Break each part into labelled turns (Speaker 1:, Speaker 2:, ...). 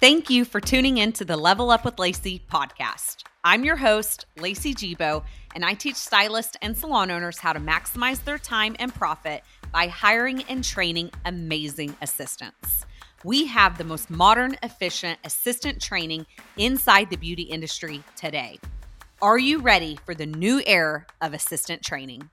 Speaker 1: Thank you for tuning in to the Level Up with Lacey podcast. I'm your host, Lacey Gebo, and I teach stylists and salon owners how to maximize their time and profit by hiring and training amazing assistants. We have the most modern, efficient assistant training inside the beauty industry today. Are you ready for the new era of assistant training?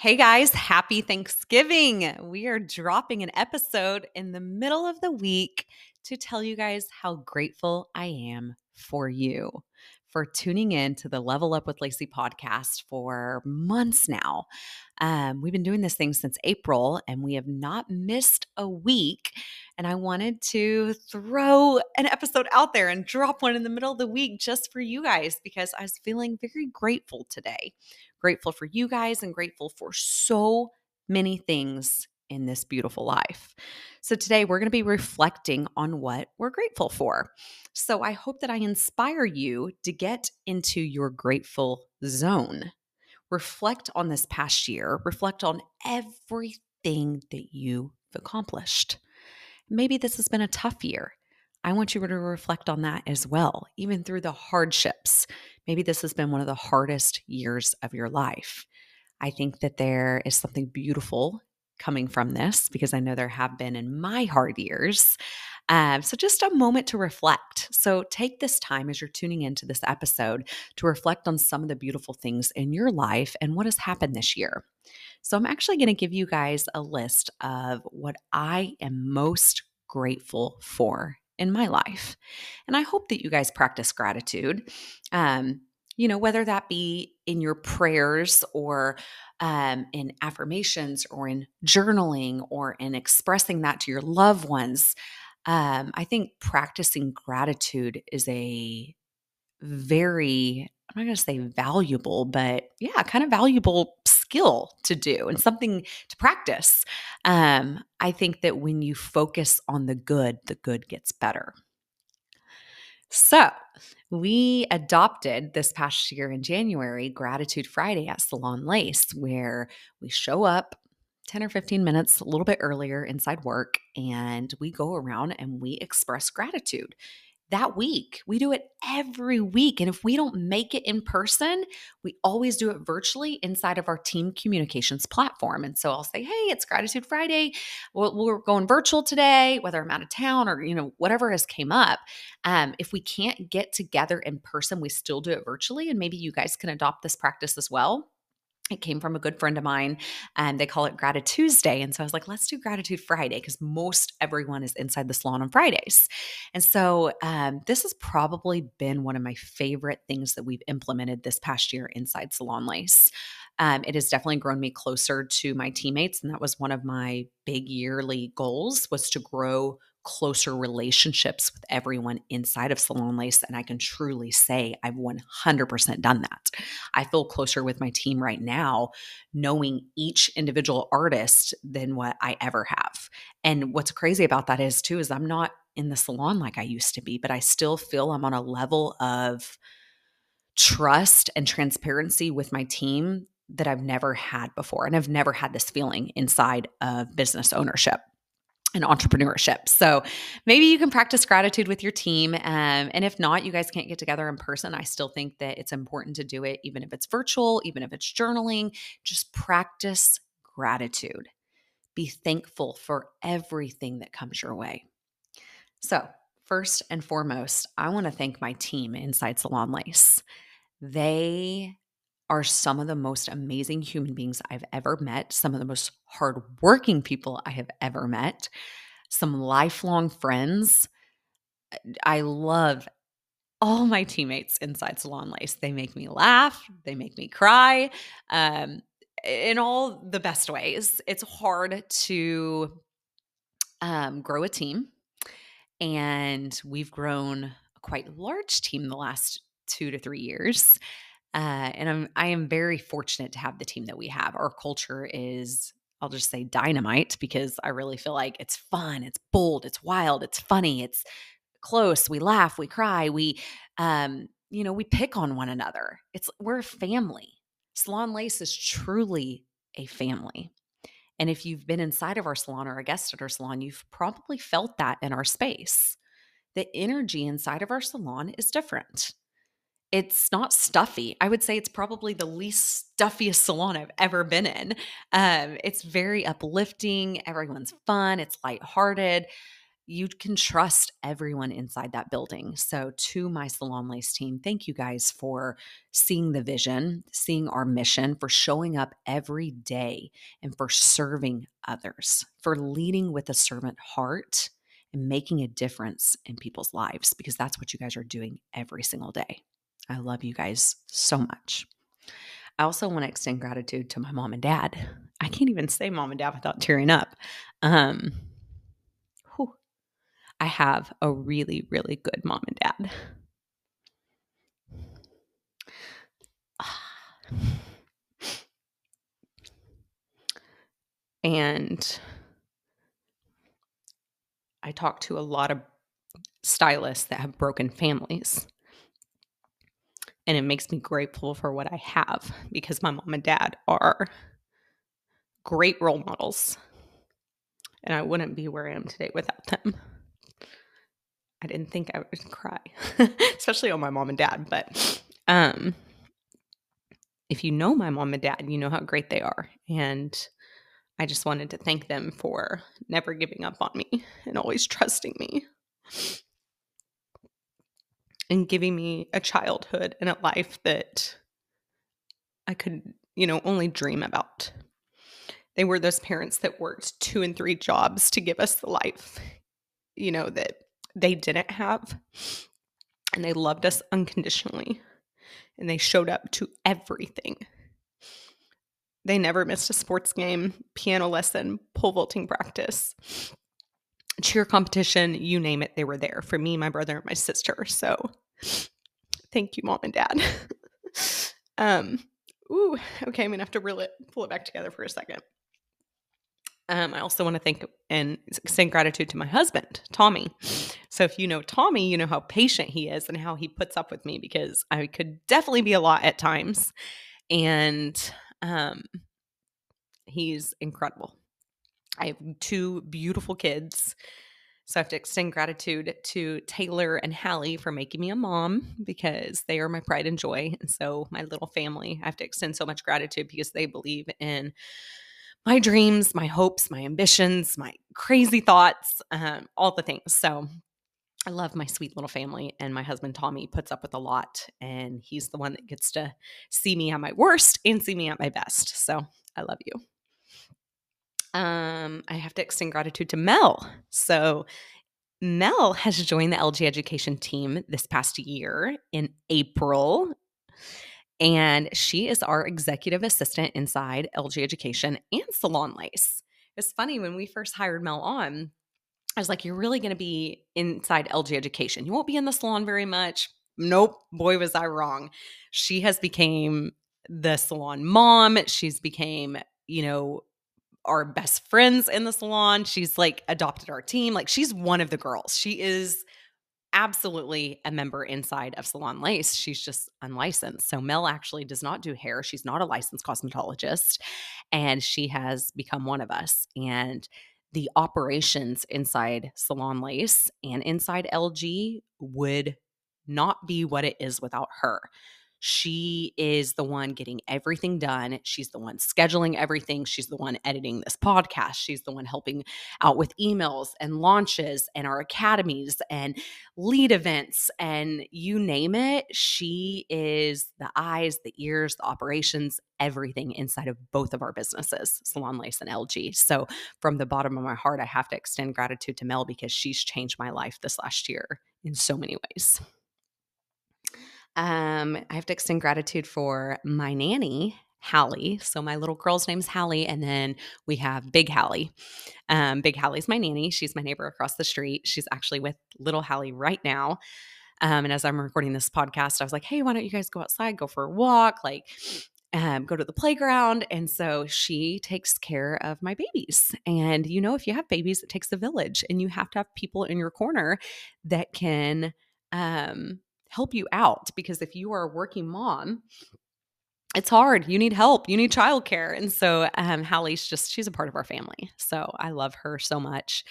Speaker 1: Hey guys, happy Thanksgiving. We are dropping an episode in the middle of the week to tell you guys how grateful I am for you for tuning in to the Level Up with Lacey podcast for months now. Um, we've been doing this thing since April and we have not missed a week. And I wanted to throw an episode out there and drop one in the middle of the week just for you guys because I was feeling very grateful today grateful for you guys, and grateful for so many things in this beautiful life. So, today we're going to be reflecting on what we're grateful for. So, I hope that I inspire you to get into your grateful zone. Reflect on this past year, reflect on everything that you've accomplished. Maybe this has been a tough year. I want you to reflect on that as well, even through the hardships. Maybe this has been one of the hardest years of your life. I think that there is something beautiful coming from this because I know there have been in my hard years. Um, so, just a moment to reflect. So, take this time as you're tuning into this episode to reflect on some of the beautiful things in your life and what has happened this year. So, I'm actually going to give you guys a list of what I am most grateful for in my life. And I hope that you guys practice gratitude. Um, you know, whether that be in your prayers or um, in affirmations or in journaling or in expressing that to your loved ones. Um, I think practicing gratitude is a very, I'm not going to say valuable, but yeah, kind of valuable skill to do and something to practice. Um, I think that when you focus on the good, the good gets better. So, we adopted this past year in January Gratitude Friday at Salon Lace, where we show up 10 or 15 minutes a little bit earlier inside work and we go around and we express gratitude that week. We do it every week. And if we don't make it in person, we always do it virtually inside of our team communications platform. And so I'll say, hey, it's Gratitude Friday. We're going virtual today, whether I'm out of town or, you know, whatever has came up. Um, if we can't get together in person, we still do it virtually. And maybe you guys can adopt this practice as well it came from a good friend of mine and they call it gratitude tuesday and so i was like let's do gratitude friday because most everyone is inside the salon on fridays. And so um, this has probably been one of my favorite things that we've implemented this past year inside salon lace. Um, it has definitely grown me closer to my teammates and that was one of my big yearly goals was to grow closer relationships with everyone inside of Salon Lace. And I can truly say I've 100% done that. I feel closer with my team right now, knowing each individual artist than what I ever have. And what's crazy about that is, too, is I'm not in the salon like I used to be, but I still feel I'm on a level of trust and transparency with my team that I've never had before. And I've never had this feeling inside of business ownership and entrepreneurship. So maybe you can practice gratitude with your team. Um, and if not, you guys can't get together in person. I still think that it's important to do it, even if it's virtual, even if it's journaling. Just practice gratitude. Be thankful for everything that comes your way. So, first and foremost, I want to thank my team inside Salon Lace. They are some of the most amazing human beings I've ever met, some of the most hardworking people I have ever met, some lifelong friends. I love all my teammates inside Salon Lace. They make me laugh, they make me cry, um, in all the best ways. It's hard to um, grow a team, and we've grown a quite large team the last two to three years. Uh, and I'm I am very fortunate to have the team that we have. Our culture is I'll just say dynamite because I really feel like it's fun, it's bold, it's wild, it's funny, it's close. We laugh, we cry, we um, you know, we pick on one another. It's we're a family. Salon Lace is truly a family. And if you've been inside of our salon or a guest at our salon, you've probably felt that in our space. The energy inside of our salon is different. It's not stuffy. I would say it's probably the least stuffiest salon I've ever been in. Um, it's very uplifting. Everyone's fun. It's lighthearted you can trust everyone inside that building. So, to my Salon Lace team, thank you guys for seeing the vision, seeing our mission, for showing up every day, and for serving others, for leading with a servant heart and making a difference in people's lives, because that's what you guys are doing every single day. I love you guys so much. I also want to extend gratitude to my mom and dad. I can't even say mom and dad without tearing up. Um, I have a really, really good mom and dad. And I talk to a lot of stylists that have broken families. And it makes me grateful for what I have because my mom and dad are great role models. And I wouldn't be where I am today without them. I didn't think I would cry, especially on my mom and dad. But um, if you know my mom and dad, you know how great they are. And I just wanted to thank them for never giving up on me and always trusting me and giving me a childhood and a life that I could, you know, only dream about. They were those parents that worked two and three jobs to give us the life, you know, that they didn't have. And they loved us unconditionally. And they showed up to everything. They never missed a sports game, piano lesson, pole vaulting practice, cheer competition, you name it, they were there for me, my brother, and my sister. So thank you, mom and dad. um, ooh, okay, I'm gonna have to reel it, pull it back together for a second. Um, I also want to thank and extend gratitude to my husband, Tommy. So if you know Tommy, you know how patient he is and how he puts up with me because I could definitely be a lot at times. And um, he's incredible. I have two beautiful kids. So I have to extend gratitude to Taylor and Hallie for making me a mom because they are my pride and joy. And so my little family, I have to extend so much gratitude because they believe in my dreams, my hopes, my ambitions, my crazy thoughts, um, all the things. So I love my sweet little family, and my husband Tommy puts up with a lot, and he's the one that gets to see me at my worst and see me at my best. So I love you. Um, I have to extend gratitude to Mel. So Mel has joined the LG education team this past year in April and she is our executive assistant inside LG Education and Salon Lace. It's funny when we first hired Mel on, I was like, You're really going to be inside LG Education. You won't be in the salon very much. Nope. Boy, was I wrong. She has became the salon mom. She's became, you know, our best friends in the salon. She's like adopted our team. Like she's one of the girls. She is absolutely a member inside of Salon Lace. She's just unlicensed. So Mel actually does not do hair. She's not a licensed cosmetologist. And she has become one of us. And the operations inside Salon Lace and inside LG would not be what it is without her. She is the one getting everything done. She's the one scheduling everything. She's the one editing this podcast. She's the one helping out with emails and launches and our academies and lead events and you name it. She is the eyes, the ears, the operations, everything inside of both of our businesses, Salon Lace and LG. So, from the bottom of my heart, I have to extend gratitude to Mel because she's changed my life this last year in so many ways. Um, I have to extend gratitude for my nanny, Hallie. So my little girl's name's Hallie, and then we have Big Hallie. Um, Big Hallie's my nanny. She's my neighbor across the street. She's actually with little Hallie right now. Um, and as I'm recording this podcast, I was like, hey, why don't you guys go outside, go for a walk, like um, go to the playground. And so she takes care of my babies. And you know, if you have babies, it takes a village, and you have to have people in your corner that can um help you out because if you are a working mom it's hard. You need help. You need childcare. And so um, Hallie's just, she's a part of our family. So I love her so much.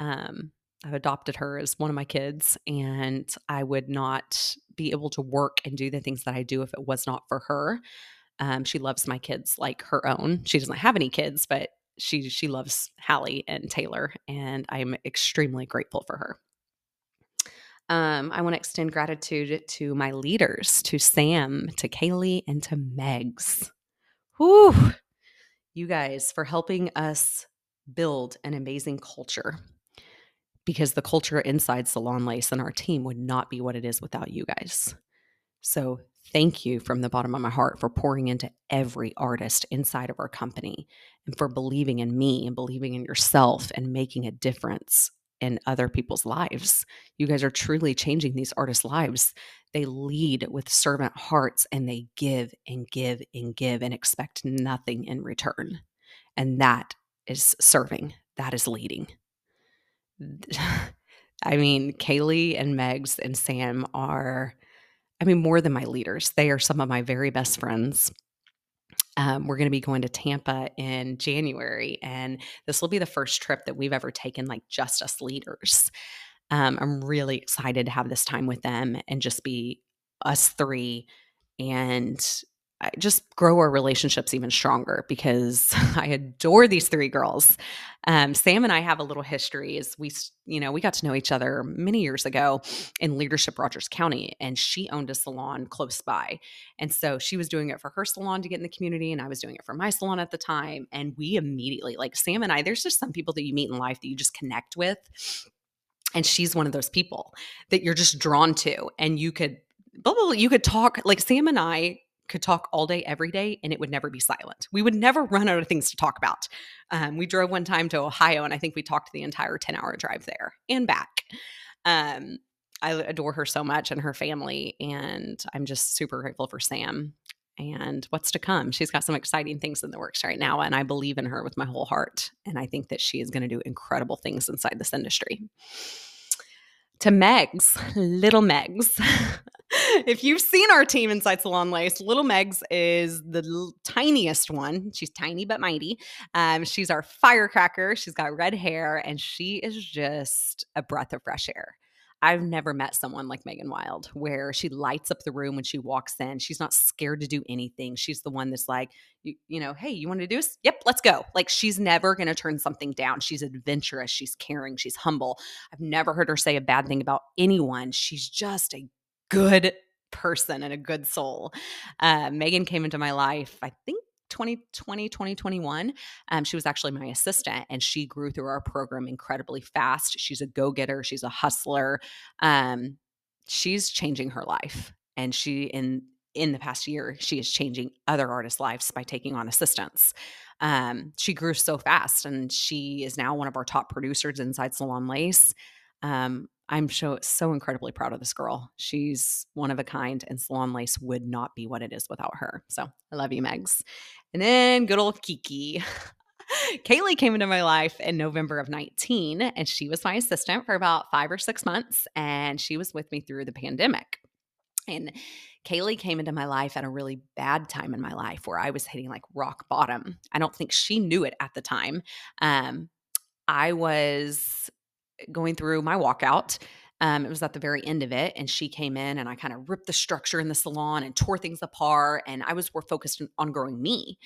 Speaker 1: Um, I've adopted her as one of my kids, and I would not be able to work and do the things that I do if it was not for her. Um, she loves my kids like her own. She doesn't have any kids, but she she loves Hallie and Taylor, and I'm extremely grateful for her. Um, I want to extend gratitude to my leaders, to Sam, to Kaylee, and to Megs. Whew. You guys for helping us build an amazing culture because the culture inside Salon Lace and our team would not be what it is without you guys. So, thank you from the bottom of my heart for pouring into every artist inside of our company and for believing in me and believing in yourself and making a difference in other people's lives. You guys are truly changing these artists' lives. They lead with servant hearts and they give and give and give and expect nothing in return. And that is serving, that is leading. I mean, Kaylee and Megs and Sam are, I mean, more than my leaders. They are some of my very best friends. Um, we're going to be going to Tampa in January, and this will be the first trip that we've ever taken, like just us leaders. Um, I'm really excited to have this time with them and just be us three and just grow our relationships even stronger because I adore these three girls. Um, Sam and I have a little history as we, you know, we got to know each other many years ago in leadership Rogers County, and she owned a salon close by. And so she was doing it for her salon to get in the community, and I was doing it for my salon at the time. And we immediately, like Sam and I, there's just some people that you meet in life that you just connect with. And she's one of those people that you're just drawn to, and you could blah, blah, blah, you could talk like Sam and I could talk all day, every day, and it would never be silent. We would never run out of things to talk about. Um, we drove one time to Ohio, and I think we talked the entire 10 hour drive there and back. Um, I adore her so much and her family, and I'm just super grateful for Sam and what's to come. She's got some exciting things in the works right now, and I believe in her with my whole heart. And I think that she is going to do incredible things inside this industry to Megs, little Megs. if you've seen our team inside Salon Lace, little Megs is the l- tiniest one. She's tiny but mighty. Um, she's our firecracker. She's got red hair and she is just a breath of fresh air. I've never met someone like Megan Wild where she lights up the room when she walks in. She's not scared to do anything. She's the one that's like, you, you know, hey, you want to do this? Yep, let's go. Like she's never going to turn something down. She's adventurous. She's caring. She's humble. I've never heard her say a bad thing about anyone. She's just a good person and a good soul. Uh, Megan came into my life, I think 2020, 2021. Um, she was actually my assistant and she grew through our program incredibly fast. She's a go getter, she's a hustler. Um, she's changing her life. And she, in in the past year, she is changing other artists' lives by taking on assistants. Um, she grew so fast, and she is now one of our top producers inside Salon Lace. Um, I'm so so incredibly proud of this girl. She's one of a kind, and Salon Lace would not be what it is without her. So I love you, Megs. And then good old Kiki. Kaylee came into my life in November of 19, and she was my assistant for about five or six months, and she was with me through the pandemic. And Kaylee came into my life at a really bad time in my life where I was hitting like rock bottom. I don't think she knew it at the time. Um, I was going through my walkout. Um, it was at the very end of it, and she came in, and I kind of ripped the structure in the salon and tore things apart. And I was more focused on growing me.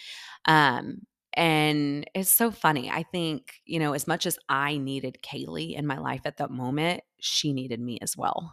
Speaker 1: Um, and it's so funny. I think, you know, as much as I needed Kaylee in my life at that moment, she needed me as well.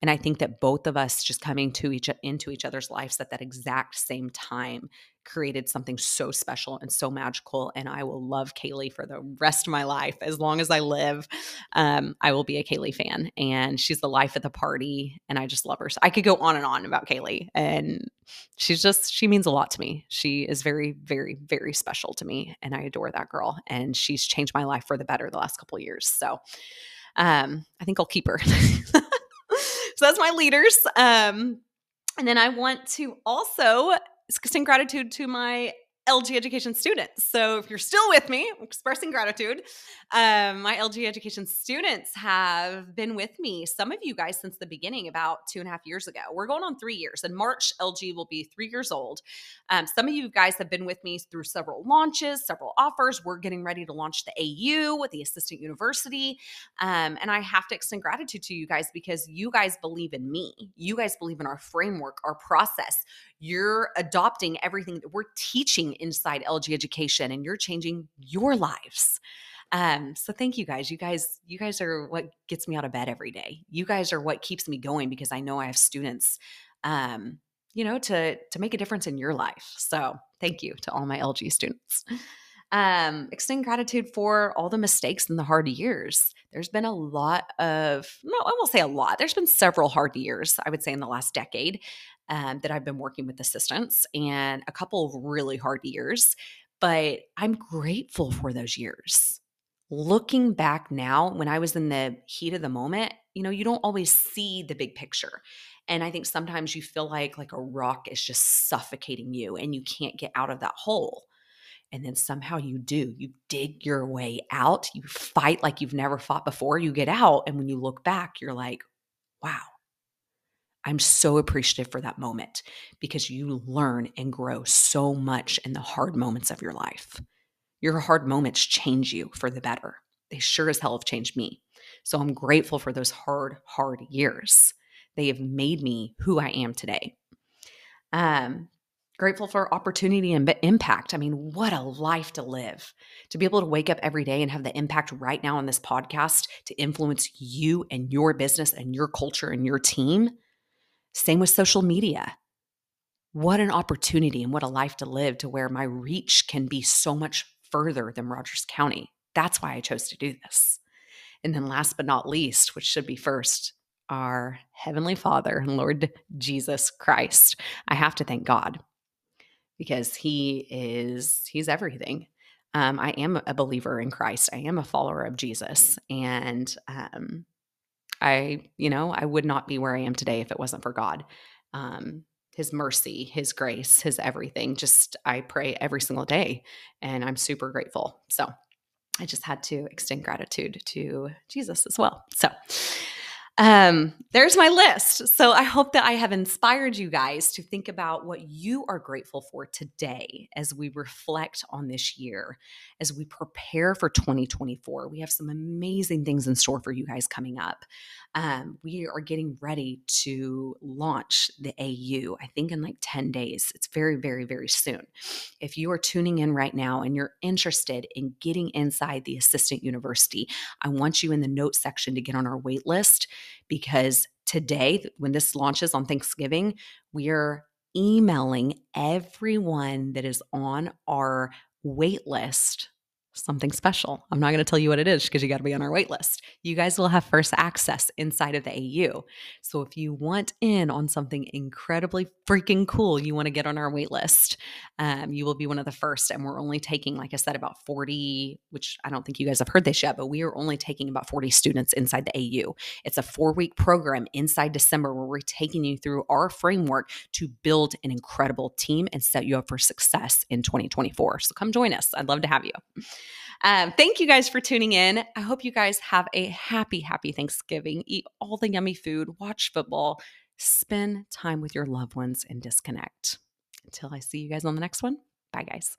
Speaker 1: And I think that both of us just coming to each into each other's lives at that exact same time created something so special and so magical. And I will love Kaylee for the rest of my life. As long as I live, um, I will be a Kaylee fan. And she's the life of the party. And I just love her. So I could go on and on about Kaylee. And she's just, she means a lot to me. She is very, very, very special to me. And I adore that girl. And she's changed my life for the better the last couple years. So um, I think I'll keep her. so that's my leaders. Um, and then I want to also extend gratitude to my LG Education students. So if you're still with me, expressing gratitude, um, my LG Education students have been with me, some of you guys since the beginning, about two and a half years ago. We're going on three years. In March, LG will be three years old. Um, some of you guys have been with me through several launches, several offers. We're getting ready to launch the AU with the Assistant University. Um, and I have to extend gratitude to you guys because you guys believe in me. You guys believe in our framework, our process. You're adopting everything that we're teaching inside LG education and you're changing your lives. Um, so thank you guys. You guys, you guys are what gets me out of bed every day. You guys are what keeps me going because I know I have students, um, you know, to to make a difference in your life. So thank you to all my LG students. Um, extend gratitude for all the mistakes and the hard years. There's been a lot of, no, I won't say a lot. There's been several hard years, I would say, in the last decade um, that I've been working with assistants and a couple of really hard years. But I'm grateful for those years. Looking back now, when I was in the heat of the moment, you know, you don't always see the big picture. And I think sometimes you feel like like a rock is just suffocating you and you can't get out of that hole. And then somehow you do. You dig your way out. You fight like you've never fought before. You get out. And when you look back, you're like, wow, I'm so appreciative for that moment because you learn and grow so much in the hard moments of your life. Your hard moments change you for the better. They sure as hell have changed me. So I'm grateful for those hard, hard years. They have made me who I am today. Um, grateful for opportunity and impact. I mean, what a life to live. To be able to wake up every day and have the impact right now on this podcast to influence you and your business and your culture and your team same with social media. What an opportunity and what a life to live to where my reach can be so much further than Rogers County. That's why I chose to do this. And then, last but not least, which should be first, our Heavenly Father and Lord Jesus Christ. I have to thank God because He is, He's everything. Um, I am a believer in Christ. I am a follower of Jesus. And um, I, you know, I would not be where I am today if it wasn't for God. Um, his mercy, his grace, his everything. Just I pray every single day and I'm super grateful. So I just had to extend gratitude to Jesus as well. So um, there's my list. So I hope that I have inspired you guys to think about what you are grateful for today as we reflect on this year, as we prepare for 2024. We have some amazing things in store for you guys coming up. Um, we are getting ready to launch the AU, I think in like 10 days. It's very, very, very soon. If you are tuning in right now and you're interested in getting inside the assistant university, I want you in the notes section to get on our wait list because today, when this launches on Thanksgiving, we are emailing everyone that is on our wait list something special. I'm not going to tell you what it is because you got to be on our wait list. You guys will have first access inside of the AU. So if you want in on something incredibly freaking cool, you want to get on our wait list, um, you will be one of the first. And we're only taking, like I said, about 40, which I don't think you guys have heard this yet, but we are only taking about 40 students inside the AU. It's a four week program inside December where we're taking you through our framework to build an incredible team and set you up for success in 2024. So come join us. I'd love to have you. Um, thank you guys for tuning in. I hope you guys have a happy, happy Thanksgiving. Eat all the yummy food, watch football, spend time with your loved ones, and disconnect. Until I see you guys on the next one, bye, guys.